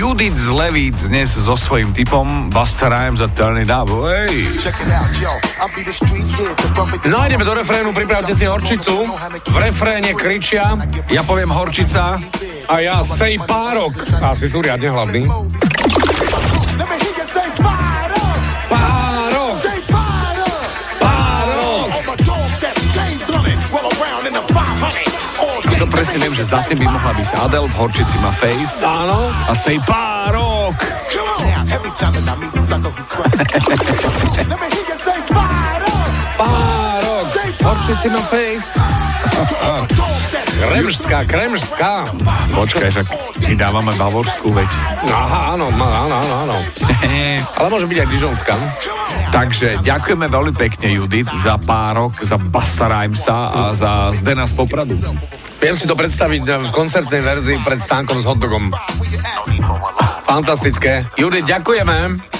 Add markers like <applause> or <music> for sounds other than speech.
Judith z Levíc dnes so svojím typom Busta Rhymes a Turn It Up. Hey. No a ideme do refrénu, pripravte si horčicu. V refréne kričia Ja poviem Horčica. a ja sej párok. Asi sú riadne hlavní. To presne viem, že za tým by mohla byť Adele, v Horčici má Face Áno. a Say Párok. Párok! Horčici na face. Kremžská, kremžská. Počkaj, však my dávame Bavorskú, veď. Aha, áno, áno, áno, áno. <laughs> Ale môže byť aj dižonská. Takže ďakujeme veľmi pekne, Judith, za Párok, za Busta Rhymesa a za Zdena z Popradu. Viem si to predstaviť v koncertnej verzii pred stánkom s hotdogom. Fantastické. Judith, ďakujeme.